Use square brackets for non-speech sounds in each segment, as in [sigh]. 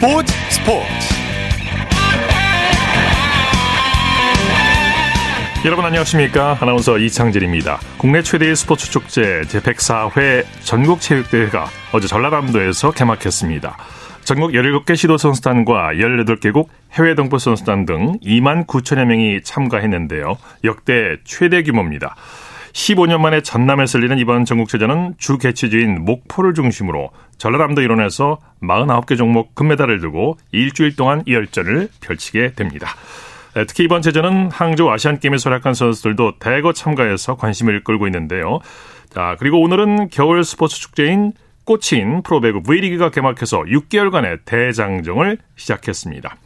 스포츠 스포츠. 여러분 안녕하십니까? 아나운서 이창진입니다. 국내 최대의 스포츠 축제 제104회 전국체육대회가 어제 전라남도에서 개막했습니다. 전국 17개 시도 선수단과 18개국 해외 동포 선수단 등 2만 9천여 명이 참가했는데요. 역대 최대 규모입니다 15년 만에 전남에서 열리는 이번 전국체전은 주 개최지인 목포를 중심으로 전라남도 일원에서 49개 종목 금메달을 두고 일주일 동안 열전을 펼치게 됩니다. 특히 이번 체전은 항저우 아시안게임에 활약한 선수들도 대거 참가해서 관심을 끌고 있는데요. 자, 그리고 오늘은 겨울 스포츠 축제인 꽃인 프로배구 V리그가 개막해서 6개월간의 대장정을 시작했습니다.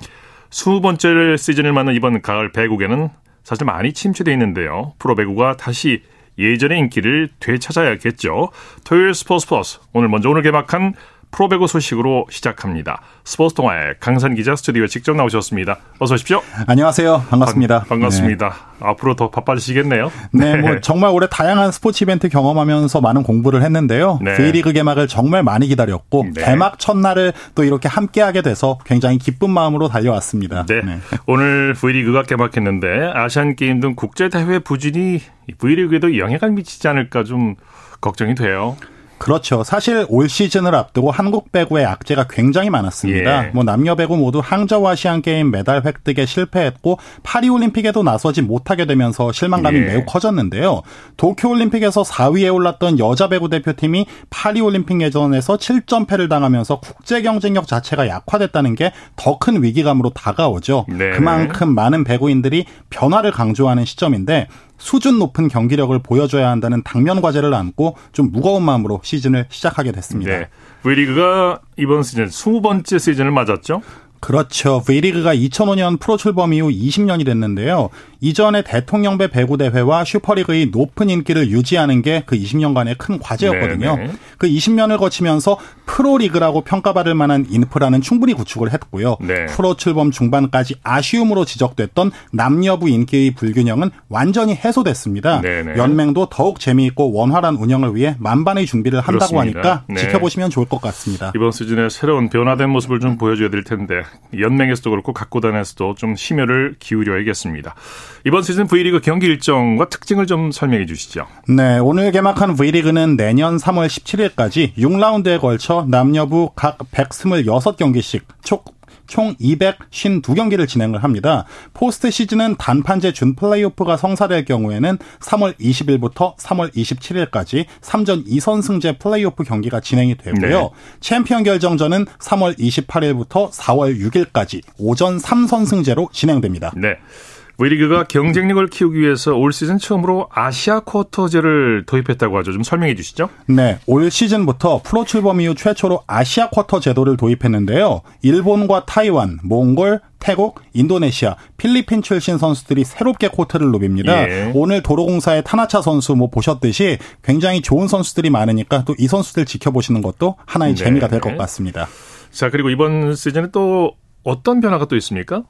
20번째 시즌을 맞는 이번 가을 배구계는 사실 많이 침체되어 있는데요. 프로배구가 다시 예전의 인기를 되찾아야겠죠. 토요일 스포츠 플러스 오늘 먼저 오늘 개막한 프로배구 소식으로 시작합니다. 스포츠 동아의 강산 기자 스튜디오에 직접 나오셨습니다. 어서 오십시오. 안녕하세요. 반갑습니다. 반, 반갑습니다. 네. 앞으로 더 바빠지시겠네요. 네, 네, 뭐 정말 올해 다양한 스포츠 이벤트 경험하면서 많은 공부를 했는데요. 네. V리그 개막을 정말 많이 기다렸고 네. 개막 첫날을 또 이렇게 함께하게 돼서 굉장히 기쁜 마음으로 달려왔습니다. 네. 네. 오늘 V리그가 개막했는데 아시안 게임 등 국제 대회 부진이 V리그에도 영향을 미치지 않을까 좀 걱정이 돼요. 그렇죠. 사실 올 시즌을 앞두고 한국 배구의 악재가 굉장히 많았습니다. 예. 뭐 남녀 배구 모두 항저우 아시안 게임 메달 획득에 실패했고 파리 올림픽에도 나서지 못하게 되면서 실망감이 예. 매우 커졌는데요. 도쿄 올림픽에서 4위에 올랐던 여자 배구 대표팀이 파리 올림픽 예전에서 7점패를 당하면서 국제 경쟁력 자체가 약화됐다는 게 더 큰 위기감으로 다가오죠. 네. 그만큼 많은 배구인들이 변화를 강조하는 시점인데 수준 높은 경기력을 보여줘야 한다는 당면 과제를 안고 좀 무거운 마음으로 시즌을 시작하게 됐습니다. 네. V리그가 이번 시즌 20번째 시즌을 맞았죠? 그렇죠. V리그가 2005년 프로 출범 이후 20년이 됐는데요. 이전에 대통령배 배구 대회와 슈퍼리그의 높은 인기를 유지하는 게 그 20년간의 큰 과제였거든요. 네네. 그 20년을 거치면서 프로리그라고 평가받을 만한 인프라는 충분히 구축을 했고요. 네. 프로 출범 중반까지 아쉬움으로 지적됐던 남녀부 인기의 불균형은 완전히 해소됐습니다. 네네. 연맹도 더욱 재미있고 원활한 운영을 위해 만반의 준비를 한다고 그렇습니다. 하니까 네. 지켜보시면 좋을 것 같습니다. 이번 시즌에 새로운 변화된 모습을 좀 보여줘야 될 텐데 연맹에서도 그렇고 각 구단에서도 좀 심혈을 기울여야겠습니다. 이번 시즌 V리그 경기 일정과 특징을 좀 설명해 주시죠. 네, 오늘 개막한 V리그는 내년 3월 17일까지 6라운드에 걸쳐 남녀부 각 126경기씩 총, 총 252경기를 진행을 합니다. 포스트 시즌은 단판제 준 플레이오프가 성사될 경우에는 3월 20일부터 3월 27일까지 3전 2선승제 플레이오프 경기가 진행이 되고요. 네. 챔피언 결정전은 3월 28일부터 4월 6일까지 5전 3선승제로 진행됩니다. 네. V리그가 경쟁력을 키우기 위해서 올 시즌 처음으로 아시아 쿼터제를 도입했다고 하죠. 좀 설명해 주시죠. 네. 올 시즌부터 프로 출범 이후 최초로 아시아 쿼터 제도를 도입했는데요. 일본과 타이완, 몽골, 태국, 인도네시아, 필리핀 출신 선수들이 새롭게 코트를 누빕니다. 예. 오늘 도로공사의 타나차 선수 뭐 보셨듯이 굉장히 좋은 선수들이 많으니까 또 이 선수들 지켜보시는 것도 하나의 네. 재미가 될 것 같습니다. 자, 그리고 이번 시즌에 또 어떤 변화가 또 있습니까?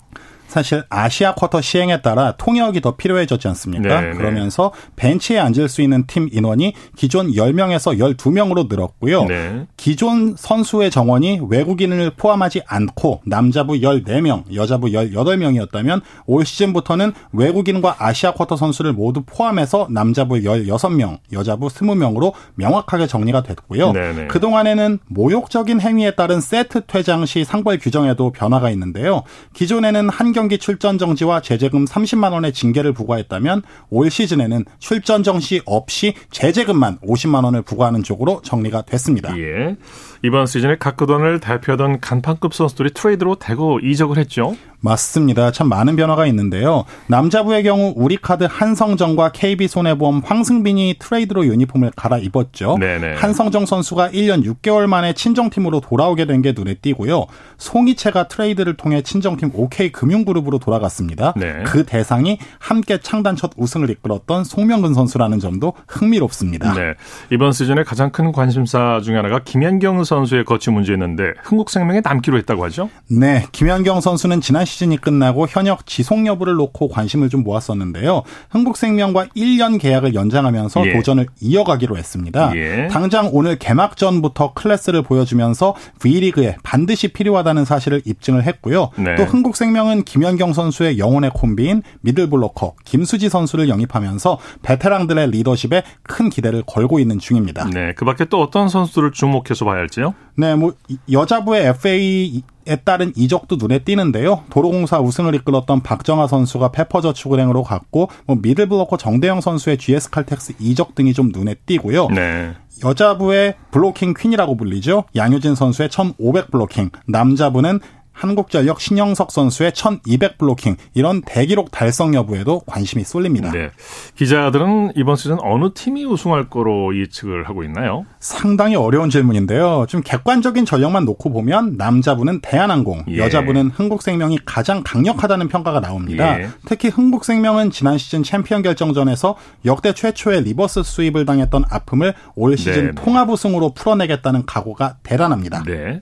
사실 아시아 쿼터 시행에 따라 통역이 더 필요해졌지 않습니까? 네네. 네. 그러면서 벤치에 앉을 수 있는 팀 인원이 기존 10명에서 12명으로 늘었고요. 네. 기존 선수의 정원이 외국인을 포함하지 않고 남자부 14명, 여자부 18명이었다면 올 시즌부터는 외국인과 아시아 쿼터 선수를 모두 포함해서 남자부 16명, 여자부 20명으로 명확하게 정리가 됐고요. 네네. 네. 그동안에는 모욕적인 행위에 따른 세트 퇴장 시 상벌 규정에도 변화가 있는데요. 기존에는 한 경기 출전 정지와 제재금 30만 원의 징계를 부과했다면 올 시즌에는 출전 정지 없이 제재금만 50만 원을 부과하는 쪽으로 정리가 됐습니다. 예. 이번 시즌에 각 구단을 대표하던 간판급 선수들이 트레이드로 대거 이적을 했죠. 맞습니다. 참 많은 변화가 있는데요. 남자부의 경우 우리카드 한성정과 KB손해보험 황승빈이 트레이드로 유니폼을 갈아입었죠. 네네. 한성정 선수가 1년 6개월 만에 친정팀으로 돌아오게 된 게 눈에 띄고요. 송희채가 트레이드를 통해 친정팀 OK금융그룹으로 돌아갔습니다. 네. 그 대상이 함께 창단 첫 우승을 이끌었던 송명근 선수라는 점도 흥미롭습니다. 네. 이번 시즌의 가장 큰 관심사 중에 하나가 김연경 선수의 거취 문제였는데 흥국생명에 남기로 했다고 하죠? 네. 김연경 선수는 지난 시즌이 끝나고 현역 지속 여부를 놓고 관심을 좀 모았었는데요. 흥국생명과 1년 계약을 연장하면서 예. 도전을 이어가기로 했습니다. 예. 당장 오늘 개막전부터 클래스를 보여주면서 V리그에 반드시 필요하다는 사실을 입증을 했고요. 네. 또 흥국생명은 김연경 선수의 영혼의 콤비인 미들블로커 김수지 선수를 영입하면서 베테랑들의 리더십에 큰 기대를 걸고 있는 중입니다. 네, 그 밖에 또 어떤 선수들을 주목해서 봐야 할지요? 네, 뭐 여자부의 FA 에 따른 이적도 눈에 띄는데요. 도로공사 우승을 이끌었던 박정아 선수가 페퍼저축은행으로 갔고 뭐 미들블로커 정대영 선수의 GS 칼텍스 이적 등이 좀 눈에 띄고요. 네. 여자부의 블로킹 퀸이라고 불리죠. 양효진 선수의 1500 블로킹, 남자부는 한국전력 신영석 선수의 1200 블로킹 이런 대기록 달성 여부에도 관심이 쏠립니다. 네. 기자들은 이번 시즌 어느 팀이 우승할 거로 예측을 하고 있나요? 상당히 어려운 질문인데요. 좀 객관적인 전력만 놓고 보면 남자부는 대한항공, 예. 여자부는 흥국생명이 가장 강력하다는 평가가 나옵니다. 예. 특히 흥국생명은 지난 시즌 챔피언 결정전에서 역대 최초의 리버스 스윕을 당했던 아픔을 올 시즌 네. 통합 우승으로 풀어내겠다는 각오가 대단합니다. 네.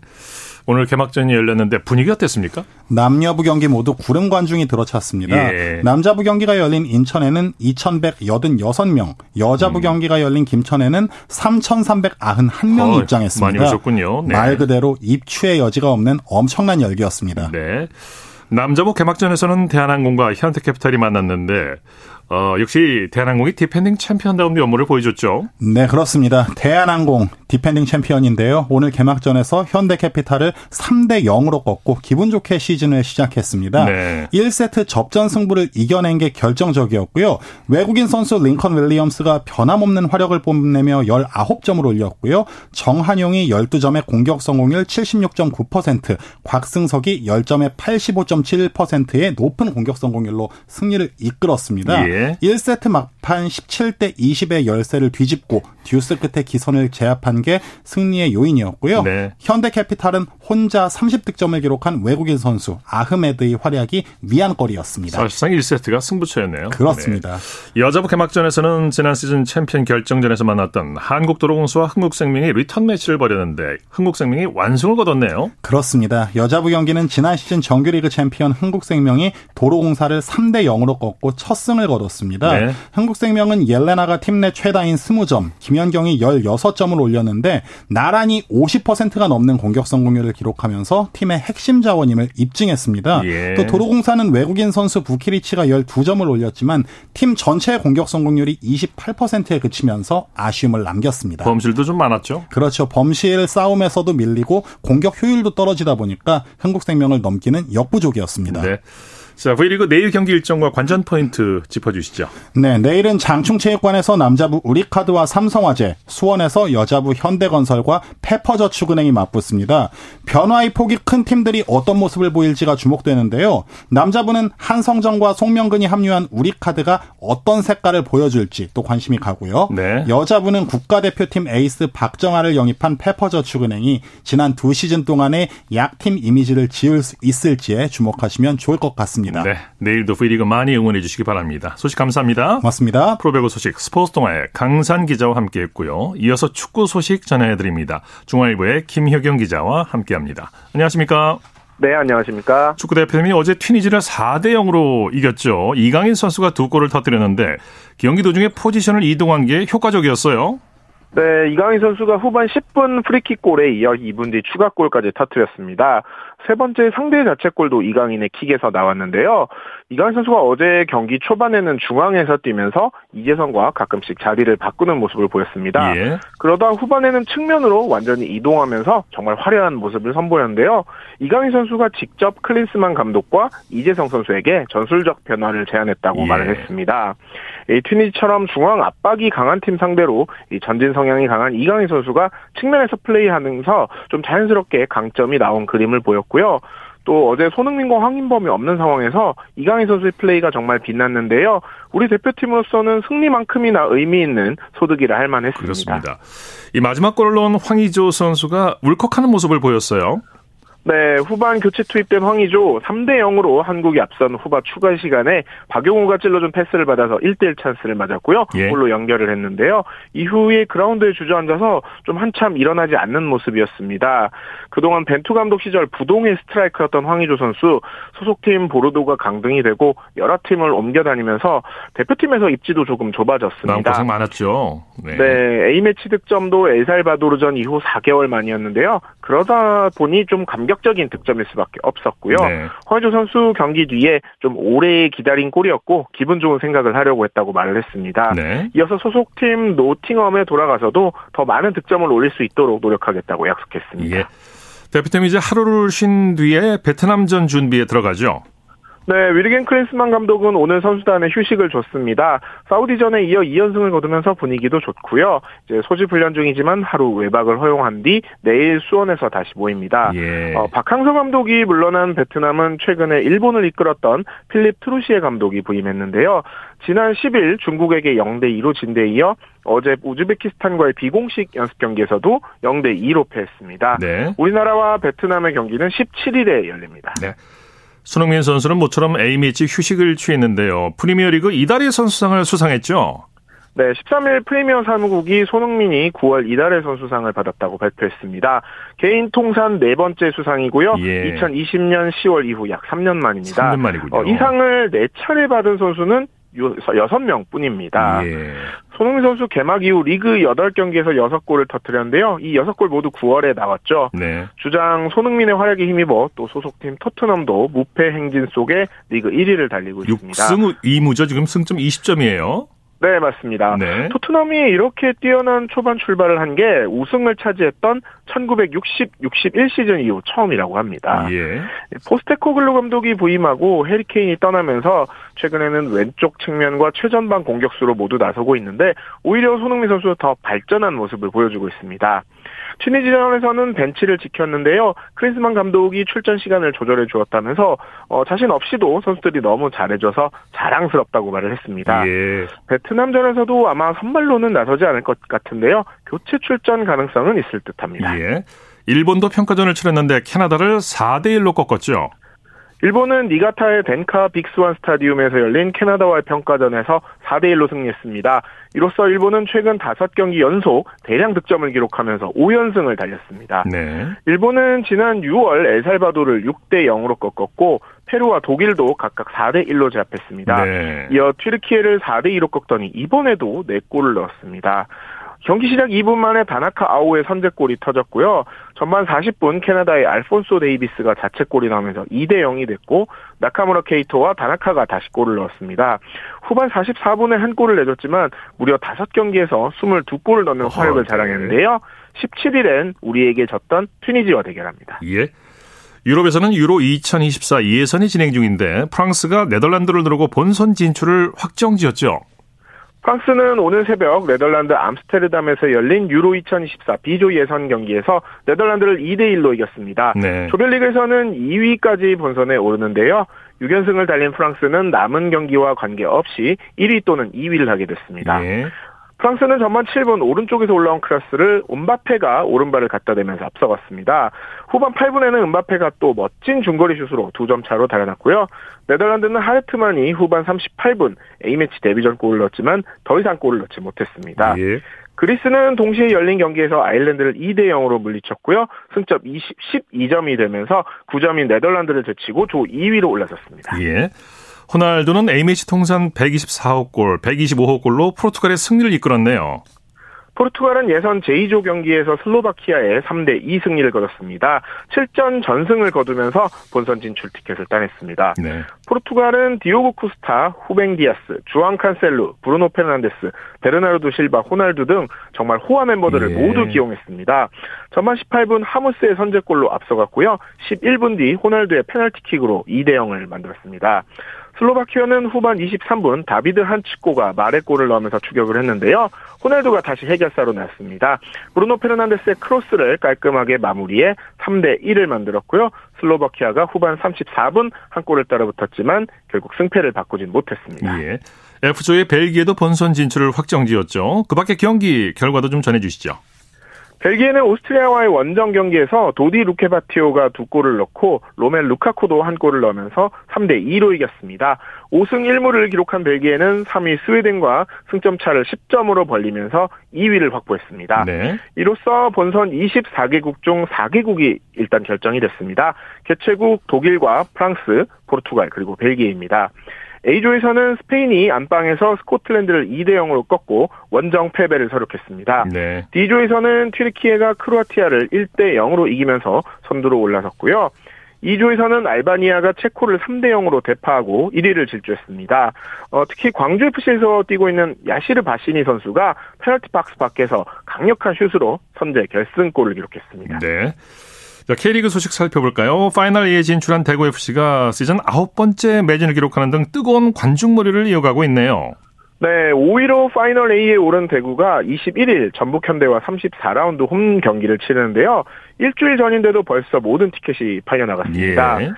오늘 개막전이 열렸는데 분위기 어땠습니까? 남녀부 경기 모두 구름 관중이 들어찼습니다. 예. 남자부 경기가 열린 인천에는 2,186명, 여자부 음. 경기가 열린 김천에는 3,391명이 어, 입장했습니다. 많이 오셨군요. 네. 말 그대로 입추의 여지가 없는 엄청난 열기였습니다. 네. 남자부 개막전에서는 대한항공과 현대캐피탈이 만났는데 어, 역시 대한항공이 디펜딩 챔피언다운 면모를 보여줬죠. 네, 그렇습니다. 대한항공 디펜딩 챔피언인데요. 오늘 개막전에서 현대캐피탈을 3대 0으로 꺾고 기분 좋게 시즌을 시작했습니다. 네. 1세트 접전 승부를 이겨낸 게 결정적이었고요. 외국인 선수 링컨 윌리엄스가 변함없는 화력을 뽐내며 19점을 올렸고요. 정한용이 12점의 공격 성공률 76.9%, 곽승석이 10점의 85.7%의 높은 공격 성공률로 승리를 이끌었습니다. 예. 1세트 막판 17대 20의 열세를 뒤집고 듀스 끝에 기선을 제압한 게 승리의 요인이었고요. 네. 현대캐피탈은 혼자 30득점을 기록한 외국인 선수 아흐메드의 활약이 위안거리였습니다. 사실상 1세트가 승부처였네요. 그렇습니다. 네. 여자부 개막전에서는 지난 시즌 챔피언 결정전에서 만났던 한국도로공사와 흥국생명이 리턴 매치를 벌였는데 흥국생명이 완승을 거뒀네요. 그렇습니다. 여자부 경기는 지난 시즌 정규리그 챔피언 흥국생명이 도로공사를 3대 0으로 꺾고 첫 승을 거뒀습니다. 네. 한국생명은 옐레나가 팀 내 최다인 20점, 김연경이 16점을 올렸는데 나란히 50%가 넘는 공격 성공률을 기록하면서 팀의 핵심 자원임을 입증했습니다. 예. 또 도로공사는 외국인 선수 부키리치가 12점을 올렸지만 팀 전체의 공격 성공률이 28%에 그치면서 아쉬움을 남겼습니다. 범실도 좀 많았죠? 그렇죠. 범실 싸움에서도 밀리고 공격 효율도 떨어지다 보니까 한국생명을 넘기는 역부족이었습니다. 네. 자, V리그 내일 경기 일정과 관전 포인트 짚어주시죠. 네, 내일은 장충체육관에서 남자부 우리카드와 삼성화재, 수원에서 여자부 현대건설과 페퍼저축은행이 맞붙습니다. 변화의 폭이 큰 팀들이 어떤 모습을 보일지가 주목되는데요. 남자부는 한성정과 송명근이 합류한 우리카드가 어떤 색깔을 보여줄지 또 관심이 가고요. 네. 여자부는 국가대표팀 에이스 박정아를 영입한 페퍼저축은행이 지난 두 시즌 동안의 약팀 이미지를 지을 수 있을지에 주목하시면 좋을 것 같습니다. 있습니다. 네, 내일도 V리그 많이 응원해 주시기 바랍니다. 소식 감사합니다. 고맙습니다. 프로배구 소식 스포츠 동아의 강산 기자와 함께 했고요. 이어서 축구 소식 전해 드립니다. 중앙일보의 김효경 기자와 함께 합니다. 안녕하십니까? 네, 안녕하십니까? 축구 대표팀이 어제 튀니지를 4대 0으로 이겼죠. 이강인 선수가 두 골을 터뜨렸는데 경기 도중에 포지션을 이동한 게 효과적이었어요. 네, 이강인 선수가 후반 10분 프리킥 골에 이어 2분 뒤 추가골까지 터뜨렸습니다. 세 번째 상대 자책골도 이강인의 킥에서 나왔는데요. 이강인 선수가 어제 경기 초반에는 중앙에서 뛰면서 이재성과 가끔씩 자리를 바꾸는 모습을 보였습니다. 예. 그러다 후반에는 측면으로 완전히 이동하면서 정말 화려한 모습을 선보였는데요. 이강인 선수가 직접 클린스만 감독과 이재성 선수에게 전술적 변화를 제안했다고 예. 말을 했습니다. 이 튀니지처럼 중앙 압박이 강한 팀 상대로 이 전진 성향이 강한 이강인 선수가 측면에서 플레이하면서 좀 자연스럽게 강점이 나온 그림을 보였고 요. 또 어제 손흥민과 황인범이 없는 상황에서 이강인 선수의 플레이가 정말 빛났는데요. 우리 대표팀으로서는 승리만큼이나 의미 있는 소득이라 할 만했습니다. 그렇습니다. 이 마지막 넣은 황의조 선수가 울컥하는 모습을 보였어요. 네, 후반 교체 투입된 황의조 3대 0으로 한국이 앞선 후반 추가 시간에 박용우가 찔러준 패스를 받아서 1대1 찬스를 맞았고요. 예. 골로 연결을 했는데요. 이후에 그라운드에 주저앉아서 좀 한참 일어나지 않는 모습이었습니다. 그동안 벤투 감독 시절 부동의 스트라이커였던 황의조 선수 소속팀 보르도가 강등이 되고 여러 팀을 옮겨 다니면서 대표팀에서 입지도 조금 좁아졌습니다. 고생 많았죠. 네. 네, A매치 득점도 엘살바도르전 이후 4개월 만이었는데요. 그러다 보니 좀 감격적인 득점일 수밖에 없었고요. 네. 황의조 선수 경기 뒤에 좀 오래 기다린 골이었고 기분 좋은 생각을 하려고 했다고 말을 했습니다. 네. 이어서 소속팀 노팅엄에 돌아가서도 더 많은 득점을 올릴 수 있도록 노력하겠다고 약속했습니다. 예. 대표팀이 이제 하루를 쉰 뒤에 베트남전 준비에 들어가죠. 네, 위르겐 크린스만 감독은 오늘 선수단에 휴식을 줬습니다. 사우디전에 이어 2연승을 거두면서 분위기도 좋고요. 이제 소집 훈련 중이지만 하루 외박을 허용한 뒤 내일 수원에서 다시 모입니다. 예. 어, 박항서 감독이 물러난 베트남은 최근에 일본을 이끌었던 필립 트루시에 감독이 부임했는데요. 지난 10일 중국에게 0대 2로 진 데 이어 어제 우즈베키스탄과의 비공식 연습 경기에서도 0대 2로 패했습니다. 네. 우리나라와 베트남의 경기는 17일에 열립니다. 네. 손흥민 선수는 모처럼 A매치 휴식을 취했는데요. 프리미어리그 이달의 선수상을 수상했죠. 네, 13일 프리미어 사무국이 손흥민이 9월 이달의 선수상을 받았다고 발표했습니다. 개인 통산 네 번째 수상이고요. 예. 2020년 10월 이후 약 3년 만입니다. 3년 만이군요. 어, 이 상을 4차례 받은 선수는 여섯 명 뿐입니다. 예. 손흥민 선수 개막 이후 리그 8경기에서 6골을 터뜨렸는데요. 이 6골 모두 9월에 나왔죠. 네. 주장 손흥민의 활약에 힘입어 또 소속팀 토트넘도 무패 행진 속에 리그 1위를 달리고 있습니다. 6승 2무죠. 지금 승점 20점이에요. 네, 맞습니다. 네. 토트넘이 이렇게 뛰어난 초반 출발을 한 게 우승을 차지했던 1960, 61 시즌 이후 처음이라고 합니다. 예. 포스테코글로 감독이 부임하고 해리케인이 떠나면서 최근에는 왼쪽 측면과 최전방 공격수로 모두 나서고 있는데 오히려 손흥민 선수가 더 발전한 모습을 보여주고 있습니다. 튀니지전에서는 벤치를 지켰는데요. 크리스만 감독이 출전 시간을 조절해 주었다면서 어, 자신 없이도 선수들이 너무 잘해줘서 자랑스럽다고 말을 했습니다. 예. 베트남전에서도 아마 선발로는 나서지 않을 것 같은데요. 교체 출전 가능성은 있을 듯합니다. 예. 일본도 평가전을 치렀는데 캐나다를 4대 1로 꺾었죠. 일본은 니가타의 덴카 빅스완 스타디움에서 열린 캐나다와의 평가전에서 4대1로 승리했습니다. 이로써 일본은 최근 5경기 연속 대량 득점을 기록하면서 5연승을 달렸습니다. 네. 일본은 지난 6월 엘살바도를 6대 0으로 꺾었고 페루와 독일도 각각 4대 1로 제압했습니다. 네. 이어 튀르키예를 4대 2로 꺾더니 이번에도 4골을 넣었습니다. 경기 시작 2분 만에 다나카 아오의 선제골이 터졌고요. 전반 40분 캐나다의 알폰소 데이비스가 자책골이 나오면서 2대 0이 됐고 나카무라 케이토와 다나카가 다시 골을 넣었습니다. 후반 44분에 한 골을 내줬지만 무려 5경기에서 22골을 넣는 활약을 네. 자랑했는데요. 17일엔 우리에게 졌던 튀니지와 대결합니다. 예. 유럽에서는 유로 2024 예선이 진행 중인데 프랑스가 네덜란드를 누르고 본선 진출을 확정지었죠. 프랑스는 오늘 새벽 네덜란드 암스테르담에서 열린 유로 2024 B조 예선 경기에서 네덜란드를 2대 1로 이겼습니다. 네. 조별리그에서는 2위까지 본선에 오르는데요. 6연승을 달린 프랑스는 남은 경기와 관계없이 1위 또는 2위를 하게 됐습니다. 네. 프랑스는 전반 7분 오른쪽에서 올라온 크라스를 음바페가 오른발을 갖다 대면서 앞서갔습니다. 후반 8분에는 음바페가 또 멋진 중거리 슛으로 두 점 차로 달아났고요. 네덜란드는 하르트만이 후반 38분 A매치 데뷔전 골을 넣었지만 더 이상 골을 넣지 못했습니다. 예. 그리스는 동시에 열린 경기에서 아일랜드를 2대 0으로 물리쳤고요. 승점 20, 12점이 되면서 9점인 네덜란드를 제치고 조 2위로 올라섰습니다. 예. 호날두는 A매치 통산 124호 골, 125호 골로 포르투갈의 승리를 이끌었네요. 포르투갈은 예선 제2조 경기에서 슬로바키아에 3대 2 승리를 거뒀습니다. 7전 전승을 거두면서 본선 진출 티켓을 따냈습니다. 네. 포르투갈은 디오구 코스타, 후벵 디아스, 주앙 칸셀루, 브루노 페르난데스, 베르나르도 실바, 호날두 등 정말 호화 멤버들을 예. 모두 기용했습니다. 전반 18분 하무스의 선제골로 앞서갔고요. 11분 뒤 호날두의 페널티킥으로 2대 0을 만들었습니다. 슬로바키아는 후반 23분 다비드 한치코가 만회 골을 넣으면서 추격을 했는데요. 호날두가 다시 해결사로 나섰습니다. 브루노 페르난데스의 크로스를 깔끔하게 마무리해 3대 1을 만들었고요. 슬로바키아가 후반 34분 한 골을 따라붙었지만 결국 승패를 바꾸진 못했습니다. 예. F조의 벨기에도 본선 진출을 확정지었죠. 그 밖에 경기 결과도 좀 전해주시죠. 벨기에는 오스트리아와의 원정 경기에서 도디 루케바키오가 두 골을 넣고 로멜 루카쿠도 한 골을 넣으면서 3대 2로 이겼습니다. 5승 1무를 기록한 벨기에는 3위 스웨덴과 승점 차를 10점으로 벌리면서 2위를 확보했습니다. 네. 이로써 본선 24개국 중 4개국이 일단 결정이 됐습니다. 개최국 독일과 프랑스, 포르투갈 그리고 벨기에입니다. A조에서는 스페인이 안방에서 스코틀랜드를 2대 0으로 꺾고 원정 패배를 설욕했습니다. 네. D조에서는 튀르키예가 크로아티아를 1대 0으로 이기면서 선두로 올라섰고요. E조에서는 알바니아가 체코를 3대 0으로 대파하고 1위를 질주했습니다. 어, 특히 광주FC에서 뛰고 있는 야시르 아사니 선수가 페널티 박스 밖에서 강력한 슛으로 선제 결승골을 기록했습니다. 네. 자, K리그 소식 살펴볼까요? 파이널 A에 진출한 대구FC가 시즌 아홉 번째 매진을 기록하는 등 뜨거운 관중몰이를 이어가고 있네요. 네, 5위로 파이널 A에 오른 대구가 21일 전북 현대와 34라운드 홈 경기를 치르는데요. 일주일 전인데도 벌써 모든 티켓이 팔려나갔습니다. 예.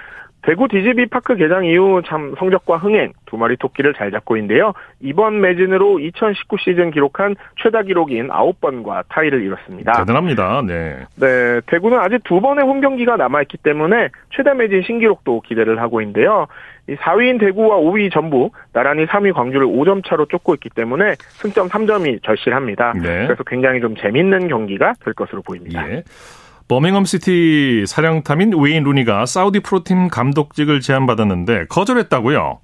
대구 DGB 파크 개장 이후 참 성적과 흥행 두 마리 토끼를 잘 잡고 있는데요. 이번 매진으로 2019 시즌 기록한 최다 기록인 9번과 타이를 이뤘습니다. 대단합니다. 네. 네, 대구는 아직 두 번의 홈 경기가 남아 있기 때문에 최다 매진 신기록도 기대를 하고 있는데요. 4위인 대구와 5위 전북, 나란히 3위 광주를 5점 차로 쫓고 있기 때문에 승점 3점이 절실합니다. 네. 그래서 굉장히 좀 재밌는 경기가 될 것으로 보입니다. 예. 버밍엄 시티 사령탑인 웨인 루니가 사우디 프로팀 감독직을 제안받았는데 거절했다고요?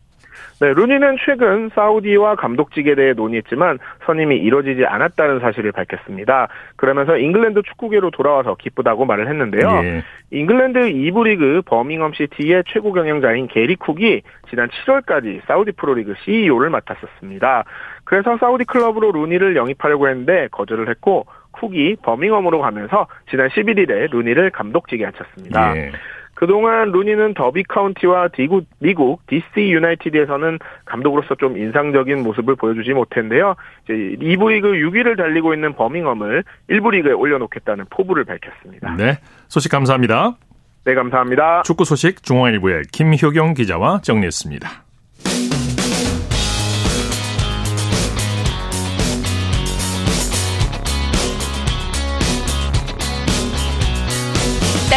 네, 루니는 최근 사우디와 감독직에 대해 논의했지만 선임이 이뤄지지 않았다는 사실을 밝혔습니다. 그러면서 잉글랜드 축구계로 돌아와서 기쁘다고 말을 했는데요. 예. 잉글랜드 2부 리그 버밍엄 시티의 최고 경영자인 게리 쿡이 지난 7월까지 사우디 프로리그 CEO를 맡았었습니다. 그래서 사우디 클럽으로 루니를 영입하려고 했는데 거절을 했고 쿡이 버밍엄으로 가면서 지난 11일에 루니를 감독직에 앉혔습니다. 예. 그동안 루니는 더비 카운티와 디구, 미국 DC 유나이티드에서는 감독으로서 좀 인상적인 모습을 보여주지 못했는데요. 이제 2부 리그 6위를 달리고 있는 버밍엄을 1부 리그에 올려놓겠다는 포부를 밝혔습니다. 네, 소식 감사합니다. 네, 감사합니다. 축구 소식 중앙일보의 김효경 기자와 정리했습니다.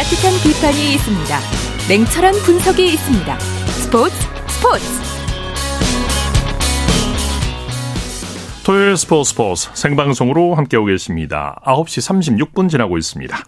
따뜻한 비판이 있습니다. 냉철한 분석이 있습니다. 스포츠 스포츠. 토요일 스포츠 스포츠 생방송으로 함께하고 계십니다. 9시 36분 지나고 있습니다.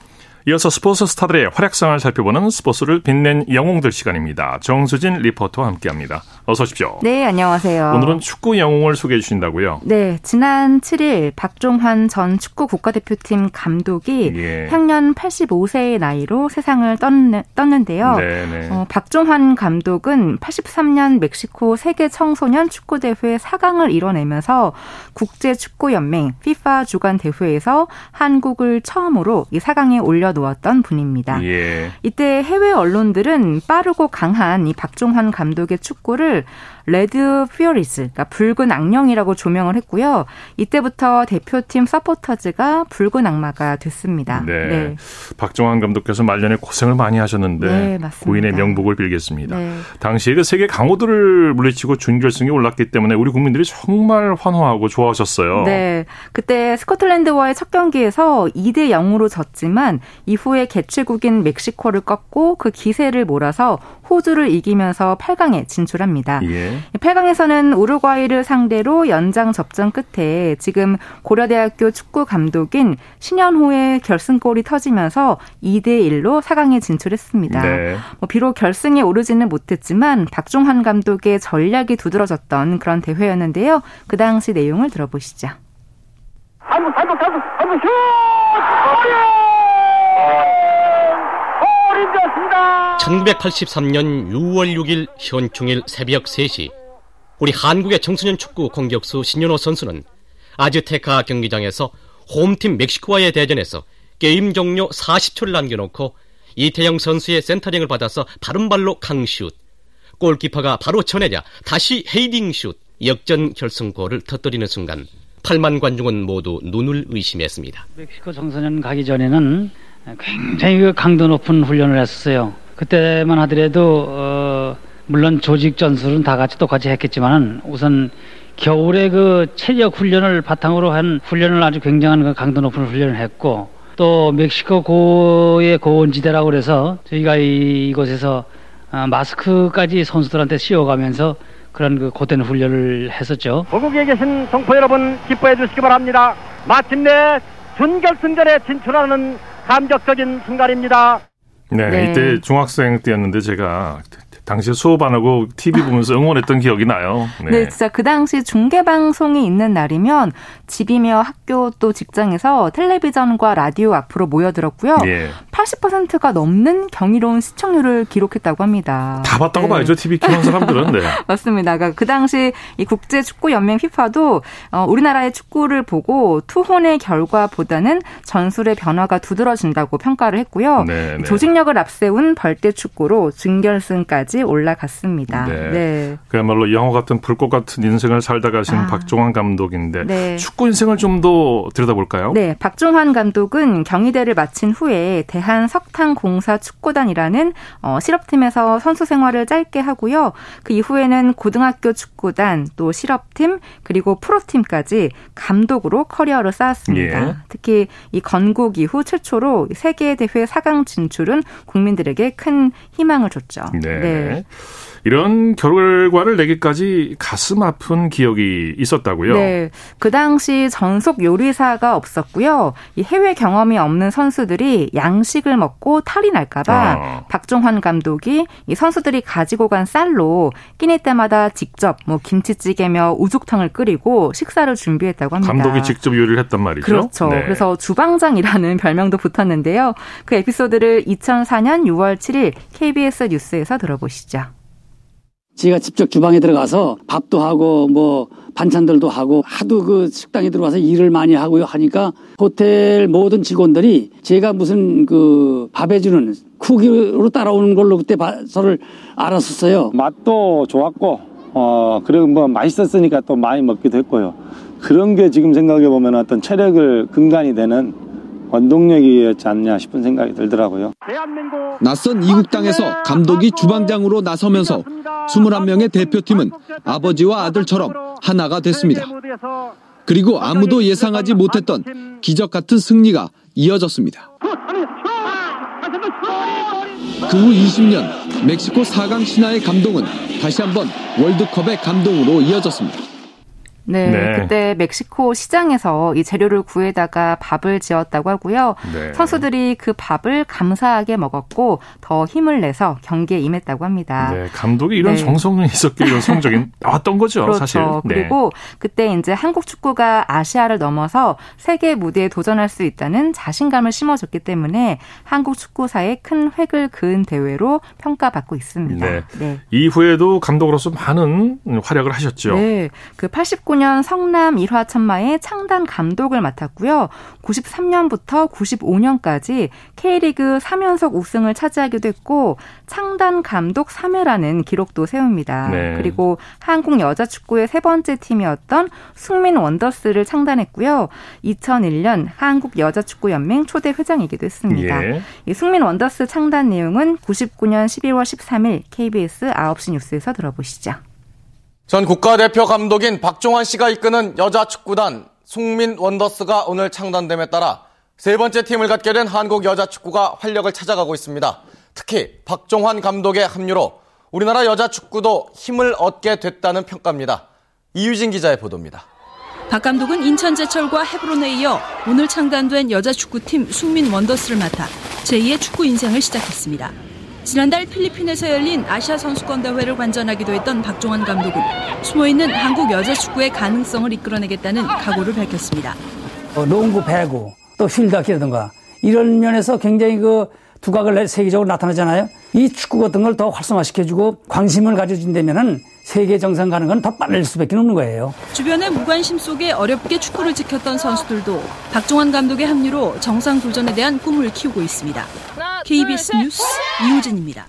이어서 스포츠 스타들의 활약상을 살펴보는 스포츠를 빛낸 영웅들 시간입니다. 정수진 리포터와 함께합니다. 어서 오십시오. 네, 안녕하세요. 오늘은 축구 영웅을 소개해 주신다고요? 네, 지난 7일 박종환 전 축구 국가대표팀 감독이 예. 향년 85세의 나이로 세상을 떴는, 데요 네, 네. 어, 박종환 감독은 83년 멕시코 세계 청소년 축구 대회 4강을 이뤄내면서 국제 축구 연맹 FIFA 주관 대회에서 한국을 처음으로 이 4강에 올려 놓았던 분입니다. 예. 이때 해외 언론들은 빠르고 강한 이 박종환 감독의 축구를 Red Furies, 그러니까 붉은 악령이라고 조명을 했고요. 이때부터 대표팀 서포터즈가 붉은 악마가 됐습니다. 네. 네. 박종환 감독께서 말년에 고생을 많이 하셨는데 네, 고인의 명복을 빌겠습니다. 네. 당시에 그 세계 강호들을 물리치고 준결승에 올랐기 때문에 우리 국민들이 정말 환호하고 좋아하셨어요. 네. 그때 스코틀랜드와의 첫 경기에서 2대 0으로 졌지만 이후에 개최국인 멕시코를 꺾고 그 기세를 몰아서 호주를 이기면서 8강에 진출합니다. 예. 8강에서는 우루과이를 상대로 연장 접전 끝에 지금 고려대학교 축구 감독인 신현호의 결승골이 터지면서 2대 1로 4강에 진출했습니다. 네. 뭐 비록 결승에 오르지는 못했지만 박종환 감독의 전략이 두드러졌던 그런 대회였는데요. 그 당시 내용을 들어보시죠. 한번 한번 한번 한번 슛! 1983년 6월 6일 현충일 새벽 3시 우리 한국의 청소년 축구 공격수 신현호 선수는 아즈테카 경기장에서 홈팀 멕시코와의 대전에서 게임 종료 40초를 남겨놓고 이태영 선수의 센터링을 받아서 바른발로 강슛 골키퍼가 바로 쳐내자 다시 헤이딩 슛 역전 결승골을 터뜨리는 순간 8만 관중은 모두 눈을 의심했습니다. 멕시코 청소년 가기 전에는 굉장히 그 강도 높은 훈련을 했었어요. 그때만 하더라도 어, 물론 조직 전술은 다 같이 똑같이 했겠지만 우선 겨울에 그 체력 훈련을 바탕으로 한 훈련을 아주 굉장한 그 강도 높은 훈련을 했고 또 멕시코 고의 고원지대라고 그래서 저희가 이곳에서 아, 마스크까지 선수들한테 씌워가면서 그런 그 고된 훈련을 했었죠. 고국에 계신 동포 여러분 기뻐해 주시기 바랍니다. 마침내 준결승전에 진출하는 감격적인 순간입니다. 네, 네, 이때 중학생 때였는데 제가 당시에 수업 안 하고 TV 보면서 응원했던 기억이 나요. 네. 네, 진짜 그 당시 중계 방송이 있는 날이면 집이며 학교 또 직장에서 텔레비전과 라디오 앞으로 모여들었고요. 예. 80%가 넘는 경이로운 시청률을 기록했다고 합니다. 다 봤다고 네. 봐야죠. TV 키는 사람들은. 네. [laughs] 맞습니다. 그러니까 그 당시 이 국제 축구 연맹 피파도 어, 우리나라의 축구를 보고 투혼의 결과보다는 전술의 변화가 두드러진다고 평가를 했고요. 네, 네. 조직력을 앞세운 벌떼 축구로 준결승까지 까지 올라갔습니다. 네. 네. 그야말로 영화 같은 불꽃 같은 인생을 살다 가신 아. 박종환 감독인데 네. 축구 인생을 좀 더 들여다볼까요? 네, 박종환 감독은 경희대를 마친 후에 대한 석탄 공사 축구단이라는 어, 실업팀에서 선수 생활을 짧게 하고요. 그 이후에는 고등학교 축구단, 또 실업팀, 그리고 프로팀까지 감독으로 커리어를 쌓았습니다. 예. 특히 이 건국 이후 최초로 세계 대회 4강 진출은 국민들에게 큰 희망을 줬죠. 네. 네. 네. 이런 결과를 내기까지 가슴 아픈 기억이 있었다고요. 네. 그 당시 전속 요리사가 없었고요. 이 해외 경험이 없는 선수들이 양식을 먹고 탈이 날까봐 어. 박종환 감독이 이 선수들이 가지고 간 쌀로 끼니 때마다 직접 뭐 김치찌개며 우죽탕을 끓이고 식사를 준비했다고 합니다. 감독이 직접 요리를 했단 말이죠. 그렇죠. 네. 그래서 주방장이라는 [laughs] 별명도 붙었는데요. 그 에피소드를 2004년 6월 7일 KBS 뉴스에서 들어보시죠. 제가 직접 주방에 들어가서 밥도 하고 뭐 반찬들도 하고 하도 그 식당에 들어가서 일을 많이 하고요 하니까 호텔 모든 직원들이 제가 무슨 그 밥해주는 쿠기로 따라오는 걸로 그때 봐서를 알았었어요. 맛도 좋았고 어 그리고 뭐 맛있었으니까 또 많이 먹기도 했고요. 그런 게 지금 생각해 보면 어떤 체력을 근간이 되는 원동력이었지 않냐 싶은 생각이 들더라고요. 낯선 이국 땅에서 감독이 주방장으로 나서면서 21명의 대표팀은 아버지와 아들처럼 하나가 됐습니다. 그리고 아무도 예상하지 못했던 기적 같은 승리가 이어졌습니다. 그 후 20년 멕시코 4강 신화의 감동은 다시 한번 월드컵의 감동으로 이어졌습니다. 네, 네, 그때 멕시코 시장에서 이 재료를 구해다가 밥을 지었다고 하고요. 네. 선수들이 그 밥을 감사하게 먹었고 더 힘을 내서 경기에 임했다고 합니다. 네, 감독이 이런 네. 정성이 있었기에 이런 성적이 [laughs] 나왔던 거죠, 그렇죠. 사실. 네. 그리고 그때 이제 한국 축구가 아시아를 넘어서 세계 무대에 도전할 수 있다는 자신감을 심어줬기 때문에 한국 축구사에 큰 획을 그은 대회로 평가받고 있습니다. 네. 네. 이후에도 감독으로서 많은 활약을 하셨죠. 네, 그 89. 1995년 성남 일화 천마의 창단 감독을 맡았고요. 93년부터 95년까지 K리그 3연속 우승을 차지하기도 했고 창단 감독 3회라는 기록도 세웁니다. 네. 그리고 한국 여자 축구의 세 번째 팀이었던 숙민 원더스를 창단했고요. 2001년 한국 여자 축구 연맹 초대 회장이기도 했습니다. 예. 이 숙민 원더스 창단 내용은 99년 12월 13일 KBS 9시 뉴스에서 들어보시죠. 전 국가대표 감독인 박종환 씨가 이끄는 여자 축구단 숙민 원더스가 오늘 창단됨에 따라 세 번째 팀을 갖게 된 한국 여자 축구가 활력을 찾아가고 있습니다. 특히 박종환 감독의 합류로 우리나라 여자 축구도 힘을 얻게 됐다는 평가입니다. 이유진 기자의 보도입니다. 박 감독은 인천제철과 헤브론에 이어 오늘 창단된 여자 축구팀 숙민 원더스를 맡아 제2의 축구 인생을 시작했습니다. 지난달 필리핀에서 열린 아시아 선수권 대회를 관전하기도 했던 박종원 감독은 숨어있는 한국 여자 축구의 가능성을 이끌어내겠다는 각오를 밝혔습니다. 어, 농구, 배구, 또 휠드하키라든가 이런 면에서 굉장히 그 두각을 세계적으로 나타나잖아요. 이 축구 같은 걸 더 활성화시켜주고 관심을 가져준다면은 세계 정상 가는 건 더 빠를 수밖에 없는 거예요. 주변의 무관심 속에 어렵게 축구를 지켰던 선수들도 박종환 감독의 합류로 정상 도전에 대한 꿈을 키우고 있습니다. KBS 뉴스 이우진입니다.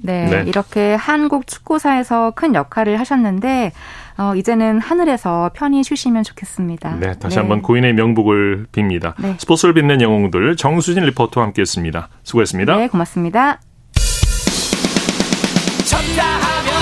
네, 네, 이렇게 한국 축구사에서 큰 역할을 하셨는데 어, 이제는 하늘에서 편히 쉬시면 좋겠습니다. 네, 다시 네. 한번 고인의 명복을 빕니다. 네. 스포츠를 빛낸 영웅들 정수진 리포터와 함께했습니다. 수고했습니다. 네, 고맙습니다.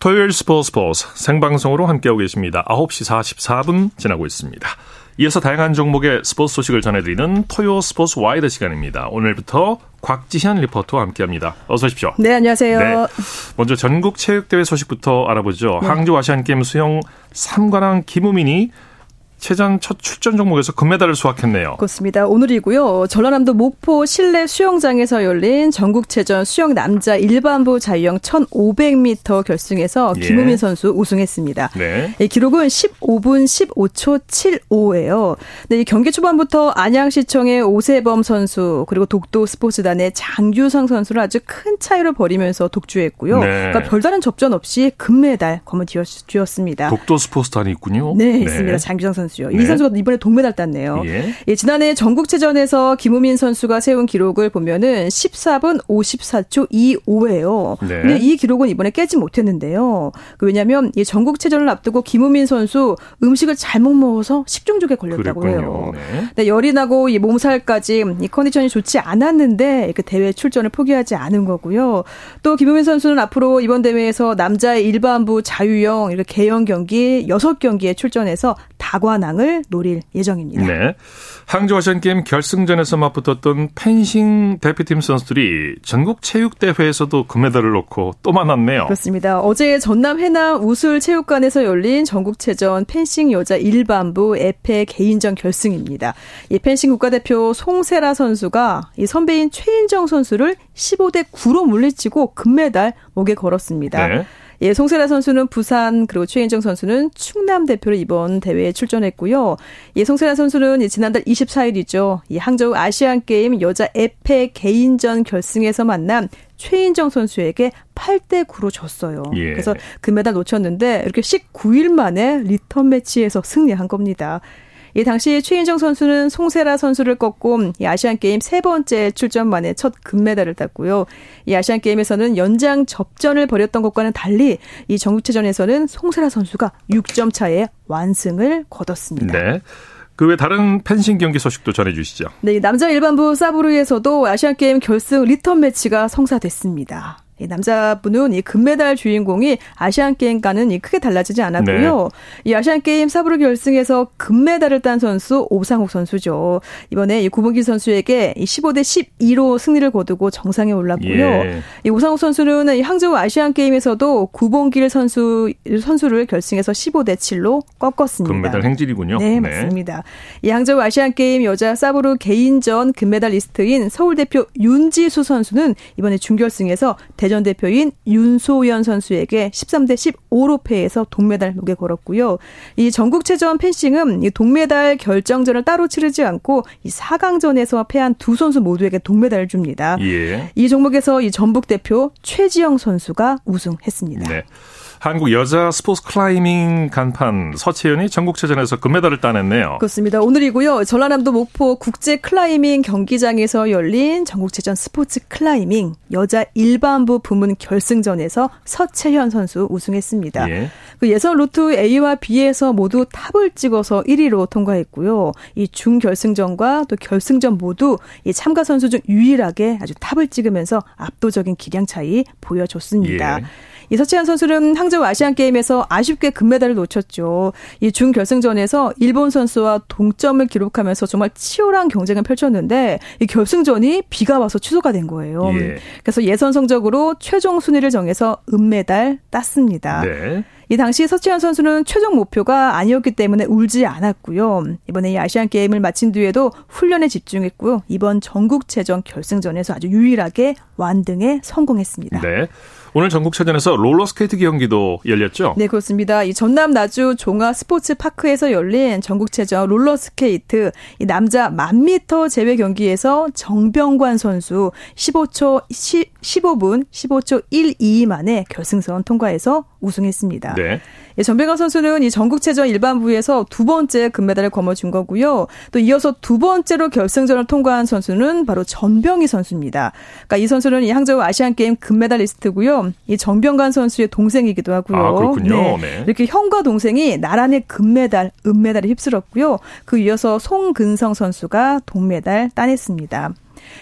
토요일 스포츠 스포츠 생방송으로 함께하고 계십니다. 9시 44분 지나고 있습니다. 이어서 다양한 종목의 스포츠 소식을 전해드리는 토요 스포츠 와이드 시간입니다. 오늘부터 곽지현 리포터와 함께합니다. 어서 오십시오. 네, 안녕하세요. 네. 먼저 전국 체육대회 소식부터 알아보죠. 네. 항저우 아시안게임 수영 3관왕 김우민이 체전 첫 출전 종목에서 금메달을 수확했네요. 그렇습니다. 오늘이고요. 전라남도 목포 실내 수영장에서 열린 전국체전 수영 남자 일반부 자유형 1500m 결승에서 예. 김우민 선수 우승했습니다. 네. 이 기록은 15분 15초 75예요. 네, 이 경기 초반부터 안양시청의 오세범 선수 그리고 독도 스포츠단의 장규성 선수를 아주 큰 차이로 벌이면서 독주했고요. 네. 그러니까 별다른 접전 없이 금메달 검은 뒤었습니다. 독도 스포츠단이 있군요. 네, 네. 있습니다. 장규성 선수. 선수요. 네. 이 선수가 이번에 동메달 땄네요. 예. 예, 지난해 전국체전에서 김우민 선수가 세운 기록을 보면은 14분 54초 25예요. 네. 근데 이 기록은 이번에 깨지 못했는데요. 그 왜냐하면 이 전국체전을 앞두고 김우민 선수 음식을 잘못 먹어서 식중독에 걸렸다고 그랬군요. 해요. 네. 네, 열이 나고 이 몸살까지 이 컨디션이 좋지 않았는데 그 대회 출전을 포기하지 않은 거고요. 또 김우민 선수는 앞으로 이번 대회에서 남자의 일반부 자유형 이렇게 개영 경기 6경기에 출전해서 다과 관왕을 노릴 예정입니다. 네. 항저우 아시안게임 결승전에서 맞붙었던 펜싱 대표팀 선수들이 전국 체육대회에서도 금메달을 놓고 또 만났네요. 그렇습니다. 어제 전남 해남 우술 체육관에서 열린 전국체전 펜싱 여자 일반부 에페 개인전 결승입니다. 이 펜싱 국가대표 송세라 선수가 이 선배인 최인정 선수를 15대 9로 물리치고 금메달 목에 걸었습니다. 네. 예, 송세라 선수는 부산 그리고 최인정 선수는 충남 대표로 이번 대회에 출전했고요. 예, 송세라 선수는 지난달 24일이죠. 이 항저우 아시안 게임 여자 에페 개인전 결승에서 만난 최인정 선수에게 8대 9로 졌어요. 예. 그래서 금메달 놓쳤는데 이렇게 19일 만에 리턴 매치에서 승리한 겁니다. 이 당시 최인정 선수는 송세라 선수를 꺾고 이 아시안 게임 세 번째 출전 만에 첫 금메달을 땄고요. 이 아시안 게임에서는 연장 접전을 벌였던 것과는 달리 이 전국체전에서는 송세라 선수가 6점 차에 완승을 거뒀습니다. 네. 그외 다른 펜싱 경기 소식도 전해주시죠. 네, 남자 일반부 사브르에서도 아시안 게임 결승 리턴 매치가 성사됐습니다. 이 남자부는 이 금메달 주인공이 아시안 게임과는 이 크게 달라지지 않았고요. 네. 이 아시안 게임 사브르 결승에서 금메달을 딴 선수 오상욱 선수죠. 이번에 이 구본길 선수에게 이 15대 12로 승리를 거두고 정상에 올랐고요. 예. 이 오상욱 선수는 이 항저우 아시안 게임에서도 구본길 선수 선수를 결승에서 15대 7로 꺾었습니다. 금메달 행진이군요. 네, 네. 맞습니다. 이 항저우 아시안 게임 여자 사브르 개인전 금메달 리스트인 서울 대표 윤지수 선수는 이번에 준결승에서 대전 대표인 윤소연 선수에게 13대 15로 패해서 동메달 목에 걸었고요. 이 전국체전 펜싱은 이 동메달 결정전을 따로 치르지 않고 이 4강전에서 패한 두 선수 모두에게 동메달을 줍니다. 예. 이 종목에서 이 전북 대표 최지영 선수가 우승했습니다. 네. 한국 여자 스포츠 클라이밍 간판 서채현이 전국체전에서 금메달을 따냈네요. 그렇습니다. 오늘이고요. 전라남도 목포 국제 클라이밍 경기장에서 열린 전국체전 스포츠 클라이밍 여자 일반부 부문 결승전에서 서채현 선수 우승했습니다. 예. 그 예선 루트 A와 B에서 모두 탑을 찍어서 1위로 통과했고요. 이 준결승전과 또 결승전 모두 이 참가 선수 중 유일하게 아주 탑을 찍으면서 압도적인 기량 차이 보여줬습니다. 예. 이 서치한 선수는 항저우 아시안 게임에서 아쉽게 금메달을 놓쳤죠. 이 준결승전에서 일본 선수와 동점을 기록하면서 정말 치열한 경쟁을 펼쳤는데 이 결승전이 비가 와서 취소가 된 거예요. 예. 그래서 예선 성적으로 최종 순위를 정해서 은메달 땄습니다. 네. 이 당시 서채현 선수는 최종 목표가 아니었기 때문에 울지 않았고요. 이번에 이 아시안 게임을 마친 뒤에도 훈련에 집중했고요. 이번 전국체전 결승전에서 아주 유일하게 완등에 성공했습니다. 네. 오늘 전국체전에서 롤러스케이트 경기도 열렸죠? 네, 그렇습니다. 이 전남 나주 종합 스포츠 파크에서 열린 전국체전 롤러스케이트 이 남자 만 미터 제외 경기에서 정병관 선수 15초 10, 15분 15초 12 만에 결승선 통과해서 우승했습니다. 네. 예, 정병관 선수는 이 전국체전 일반부에서 두 번째 금메달을 거머쥔 거고요. 또 이어서 두 번째로 결승전을 통과한 선수는 바로 정병희 선수입니다. 그러니까 이 선수는 이 항저우 아시안 게임 금메달리스트고요. 이 정병관 선수의 동생이기도 하고요. 아, 그렇군요. 네. 네. 이렇게 형과 동생이 나란히 금메달, 은메달을 휩쓸었고요. 그 이어서 송근성 선수가 동메달 따냈습니다.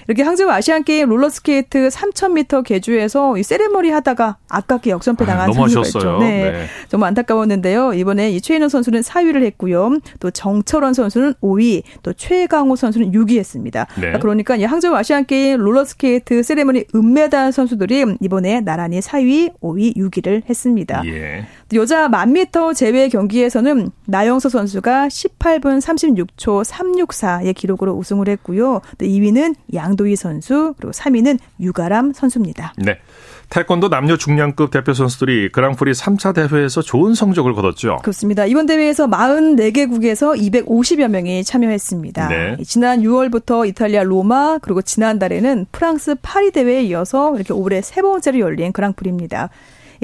이렇게 항저우 아시안 게임 롤러스케이트 3000m 계주에서 이 세레머니 하다가 아깝게 역전패 당한 아, 선수가 있죠. 네. 네. 정말 안타까웠는데요. 이번에 이 최인호 선수는 4위를 했고요. 또 정철원 선수는 5위, 또 최광호 선수는 6위 했습니다. 네. 그러니까 이 항저우 아시안 게임 롤러스케이트 세레머니 은메달 선수들이 이번에 나란히 4위, 5위, 6위를 했습니다. 예. 여자 1000m 제외 경기에서는 나영서 선수가 18분 36초 364의 기록으로 우승을 했고요. 또 2위는 양도희 선수, 그리고 3위는 유가람 선수입니다. 네. 태권도 남녀 중량급 대표 선수들이 그랑프리 3차 대회에서 좋은 성적을 거뒀죠. 그렇습니다. 이번 대회에서 44개국에서 250여 명이 참여했습니다. 네. 지난 6월부터 이탈리아 로마 그리고 지난달에는 프랑스 파리 대회에 이어서 이렇게 올해 세 번째로 열린 그랑프리입니다.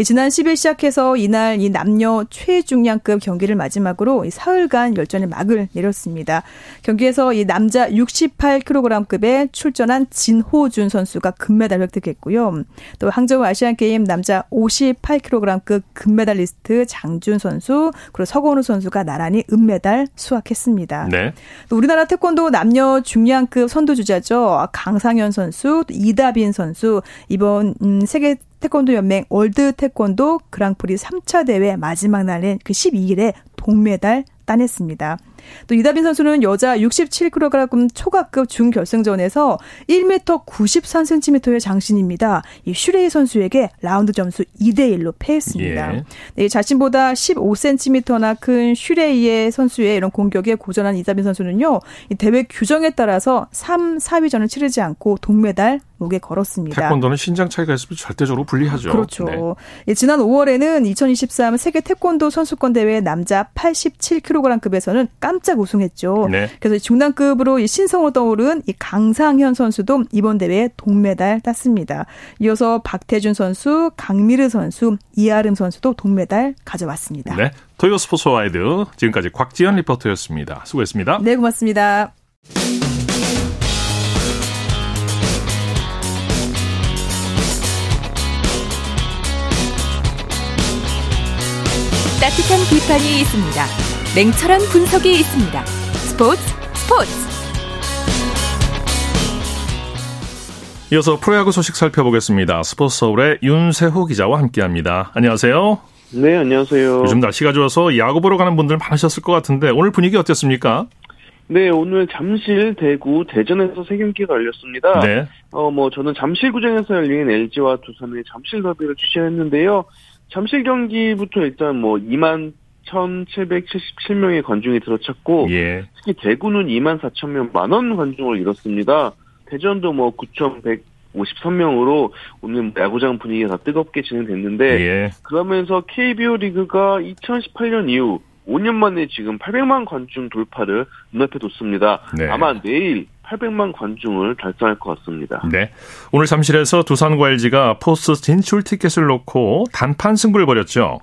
지난 10일 시작해서 이날 이 남녀 최중량급 경기를 마지막으로 사흘간 열전의 막을 내렸습니다. 경기에서 이 남자 68kg급에 출전한 진호준 선수가 금메달 획득했고요. 또 항저우 아시안 게임 남자 58kg급 금메달리스트 장준 선수 그리고 서건우 선수가 나란히 은메달 수확했습니다. 네. 또 우리나라 태권도 남녀 중량급 선두 주자죠. 강상현 선수, 이다빈 선수 이번 음, 세계 태권도 연맹 월드 태권도 그랑프리 3차 대회 마지막 날인 그 12일에 동메달 따냈습니다. 또 이다빈 선수는 여자 67kg 초과급 중결승전에서 1m 93cm의 장신입니다. 이 슈레이 선수에게 라운드 점수 2대 1로 패했습니다. 예. 네, 자신보다 15cm나 큰 슈레이의 선수의 이런 공격에 고전한 이다빈 선수는요. 이 대회 규정에 따라서 3, 4위전을 치르지 않고 동메달 목에 걸었습니다. 태권도는 신장 차이가 있으면 절대적으로 불리하죠. 그렇죠. 네. 예, 지난 5월에는 2023 세계 태권도 선수권 대회 남자 87kg급에서는 깜짝 우승했죠. 네. 그래서 중량급으로 신성으로 떠오른 이 강상현 선수도 이번 대회에 동메달 땄습니다. 이어서 박태준 선수, 강미르 선수, 이아름 선수도 동메달 가져왔습니다. 네. 토요 스포츠 와이드 지금까지 곽지연 리포터였습니다. 수고했습니다. 네, 고맙습니다. 따뜻한 비판이 있습니다. 냉철한 분석이 있습니다. 스포츠 스포츠 이어서 프로야구 소식 살펴보겠습니다. 스포츠 서울의 윤세호 기자와 함께합니다. 안녕하세요. 네, 안녕하세요. 요즘 날씨가 좋아서 야구 보러 가는 분들 많으셨을 것 같은데 오늘 분위기 어땠습니까? 네, 오늘 잠실, 대구, 대전에서 세 경기가 열렸습니다. 네. 어, 뭐 저는 잠실구장에서 열린 LG와 두산의 잠실 더비를 취재했는데요. 잠실 경기부터 일단 뭐 2만 1,777명의 관중이 들어찼고 예. 특히 대구는 2만 4천 명 만원 관중을 잃었습니다. 대전도 뭐 9,153명으로 오늘 야구장 분위기가 다 뜨겁게 진행됐는데 예. 그러면서 KBO 리그가 2018년 이후 5년 만에 지금 800만 관중 돌파를 눈앞에 뒀습니다. 네. 아마 내일 800만 관중을 달성할 것 같습니다. 네. 오늘 잠실에서 두산과 LG가 포스트 진출 티켓을 놓고 단판 승부를 벌였죠.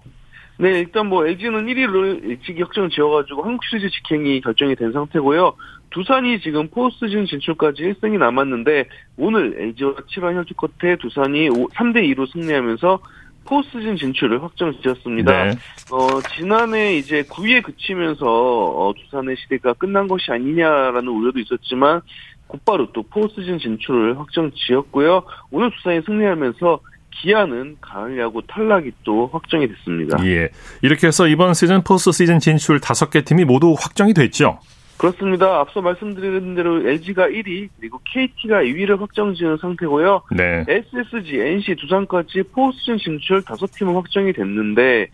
네, 일단 뭐 LG는 1위를 일찍 확정을 지어가지고 한국 시리즈 직행이 결정이 된 상태고요. 두산이 지금 포스트시즌 진출까지 1승이 남았는데 오늘 LG와 7화 혈투 끝에 두산이 3대 2로 승리하면서 포스트시즌 진출을 확정 지었습니다. 네. 어, 지난해 이제 9위에 그치면서 어, 두산의 시대가 끝난 것이 아니냐라는 우려도 있었지만 곧바로 또 포스트시즌 진출을 확정 지었고요. 오늘 두산이 승리하면서 기아는 가을 야구 탈락이 또 확정이 됐습니다. 예. 이렇게 해서 이번 시즌 포스트 시즌 진출 5개 팀이 모두 확정이 됐죠. 그렇습니다. 앞서 말씀드린 대로 LG가 1위 그리고 KT가 2위를 확정 지은 상태고요. 네. SSG, NC, 두산까지 포스트 진출 5팀은 확정이 됐는데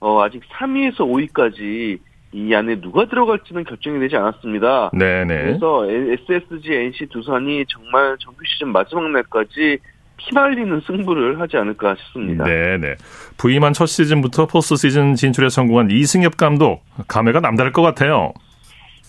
어, 아직 3위에서 5위까지 이 안에 누가 들어갈지는 결정이 되지 않았습니다. 네네. 네. 그래서 SSG, NC, 두산이 정말 정규 시즌 마지막 날까지 피말리는 승부를 하지 않을까 싶습니다. 네네. 부임한 첫 시즌부터 포스트 시즌 진출에 성공한 이승엽 감독 감회가 남다를 것 같아요.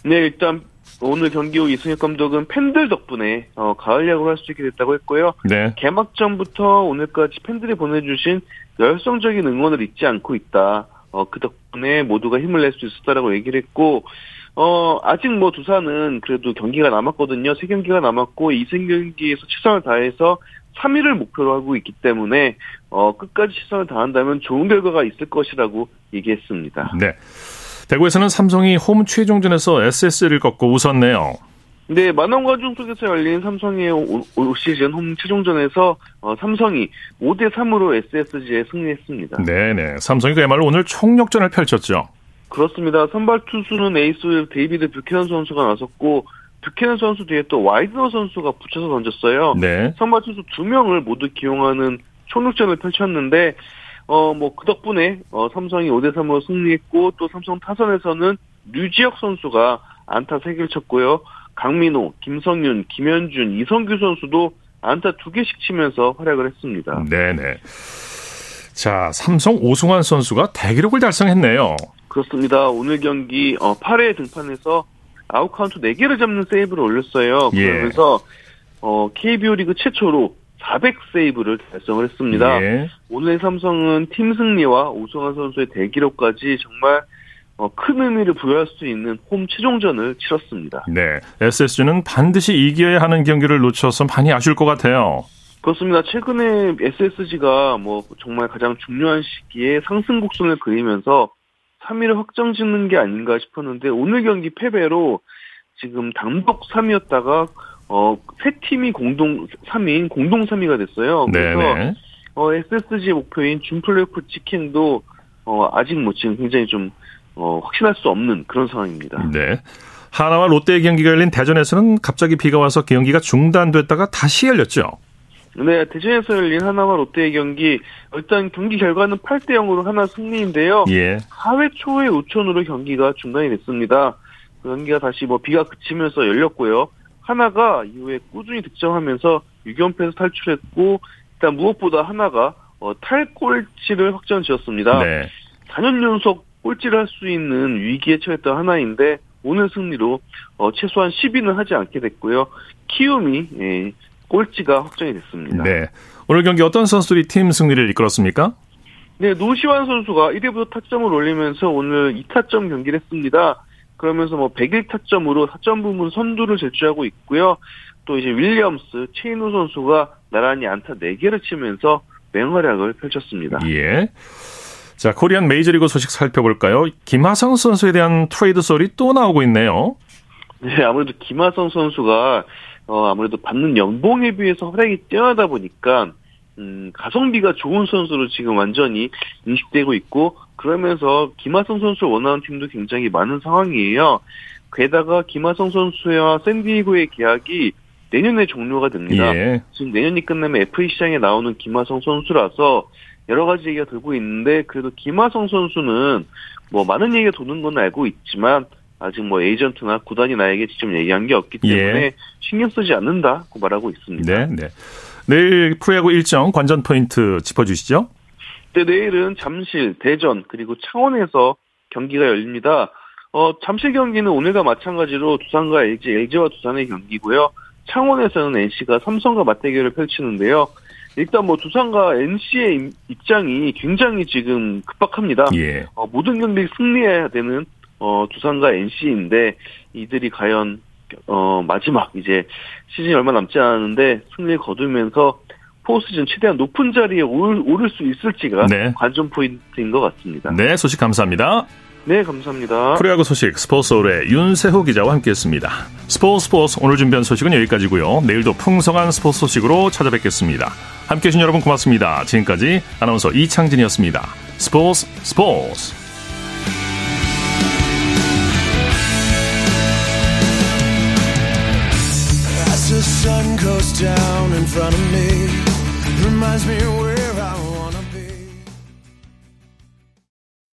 네, 일단 오늘 경기 후 이승엽 감독은 팬들 덕분에 어, 가을 야구를 할 수 있게 됐다고 했고요. 네. 개막전부터 오늘까지 팬들이 보내주신 열성적인 응원을 잊지 않고 있다. 어, 그 덕분에 모두가 힘을 낼 수 있었다라고 얘기를 했고, 어, 아직 뭐 두산은 그래도 경기가 남았거든요. 세 경기가 남았고, 이세 경기에서 최선을 다해서 3위를 목표로 하고 있기 때문에, 어, 끝까지 최선을 다한다면 좋은 결과가 있을 것이라고 얘기했습니다. 네. 대구에서는 삼성이 홈 최종전에서 SS를 꺾고 웃었네요. 네, 만원 관중 속에서 열린 삼성의 올 시즌 홈 최종전에서 어, 삼성이 5대 3으로 SSG에 승리했습니다. 네 네. 삼성이 그야말로 오늘 총력전을 펼쳤죠. 그렇습니다. 선발 투수는 에이스 데이비드 뷰캐넌 선수가 나섰고 뷰캐넌 선수 뒤에 또 와이드너 선수가 붙여서 던졌어요. 네. 선발 투수 두 명을 모두 기용하는 총력전을 펼쳤는데 어 뭐 그 덕분에 어 삼성이 5대 3으로 승리했고 또 삼성 타선에서는 류지혁 선수가 안타 3개를 쳤고요. 강민호, 김성윤, 김현준, 이성규 선수도 안타 두 개씩 치면서 활약을 했습니다. 네네. 자, 삼성 오승환 선수가 대기록을 달성했네요. 그렇습니다. 오늘 경기 8회 어, 등판에서 아웃카운트 4개를 잡는 세이브를 올렸어요. 예. 그러면서 어, KBO 리그 최초로 400 세이브를 달성을 했습니다. 예. 오늘 삼성은 팀 승리와 오승환 선수의 대기록까지 정말 어, 큰 의미를 부여할 수 있는 홈 최종전을 치렀습니다. 네, SSG는 반드시 이겨야 하는 경기를 놓쳐서 많이 아쉬울 것 같아요. 그렇습니다. 최근에 SSG가 뭐 정말 가장 중요한 시기에 상승 곡선을 그리면서 3위를 확정 짓는 게 아닌가 싶었는데 오늘 경기 패배로 지금 단독 3위였다가 어, 세 팀이 공동 3위인 공동 3위가 됐어요. 그래서 네네. 어, SSG 목표인 준플레이오프 치킨도 어, 아직 뭐 지금 굉장히 좀 어, 확신할 수 없는 그런 상황입니다. 네. 하나와 롯데의 경기가 열린 대전에서는 갑자기 비가 와서 경기가 중단됐다가 다시 열렸죠. 네, 대전에서 열린 하나와 롯데의 경기 일단 경기 결과는 8대 0으로 하나 승리인데요. 예. 4회 초에 우천으로 경기가 중단이 됐습니다. 그 경기가 다시 뭐 비가 그치면서 열렸고요. 하나가 이후에 꾸준히 득점하면서 6연패에서 탈출했고 일단 무엇보다 하나가 어, 탈골치를 확정 지었습니다. 네. 4년 연속 꼴찌를 할 수 있는 위기에 처했던 하나인데 오늘 승리로 어, 최소한 10위는 하지 않게 됐고요. 키움이 예, 꼴찌가 확정이 됐습니다. 네. 오늘 경기 어떤 선수들이 팀 승리를 이끌었습니까? 네, 노시환 선수가 1위부터 타점을 올리면서 오늘 2타점 경기를 했습니다. 그러면서 뭐 101타점으로 타점 부분 선두를 질주하고 있고요. 또 이제 윌리엄스, 최인호 선수가 나란히 안타 4개를 치면서 맹활약을 펼쳤습니다. 예. 자, 코리안 메이저리그 소식 살펴볼까요? 김하성 선수에 대한 트레이드 소리 또 나오고 있네요. 네, 아무래도 김하성 선수가 어, 아무래도 받는 연봉에 비해서 활약이 뛰어나다 보니까 음, 가성비가 좋은 선수로 지금 완전히 인식되고 있고 그러면서 김하성 선수를 원하는 팀도 굉장히 많은 상황이에요. 게다가 김하성 선수와 샌디에고의 계약이 내년에 종료가 됩니다. 예. 지금 내년이 끝나면 FA 시장에 나오는 김하성 선수라서 여러 가지 얘기가 들고 있는데 그래도 김하성 선수는 뭐 많은 얘기가 도는 건 알고 있지만 아직 뭐 에이전트나 구단이 나에게 직접 얘기한 게 없기 때문에 예. 신경 쓰지 않는다고 말하고 있습니다. 네, 네. 내일 프로야구 일정 관전 포인트 짚어주시죠. 네, 내일은 잠실, 대전 그리고 창원에서 경기가 열립니다. 어, 잠실 경기는 오늘과 마찬가지로 두산과 LG, LG와 두산의 경기고요. 창원에서는 NC가 삼성과 맞대결을 펼치는데요. 일단 뭐 두산과 NC의 입장이 굉장히 지금 급박합니다. 예. 어, 모든 경기 승리해야 되는 어, 두산과 NC인데 이들이 과연 어, 마지막 이제 시즌이 얼마 남지 않았는데 승리를 거두면서 포스즌 최대한 높은 자리에 오를, 오를 수 있을지가 네. 관전 포인트인 것 같습니다. 네, 소식 감사합니다. 네, 감사합니다. 프로야구 소식 스포츠홀의 윤세호 기자와 함께했습니다. 스포츠 스포츠 오늘 준비한 소식은 여기까지고요. 내일도 풍성한 스포츠 소식으로 찾아뵙겠습니다. 함께해 주신 여러분 고맙습니다. 지금까지 아나운서 이창진이었습니다. 스포츠 스포츠 As the sun goes down in front of me reminds me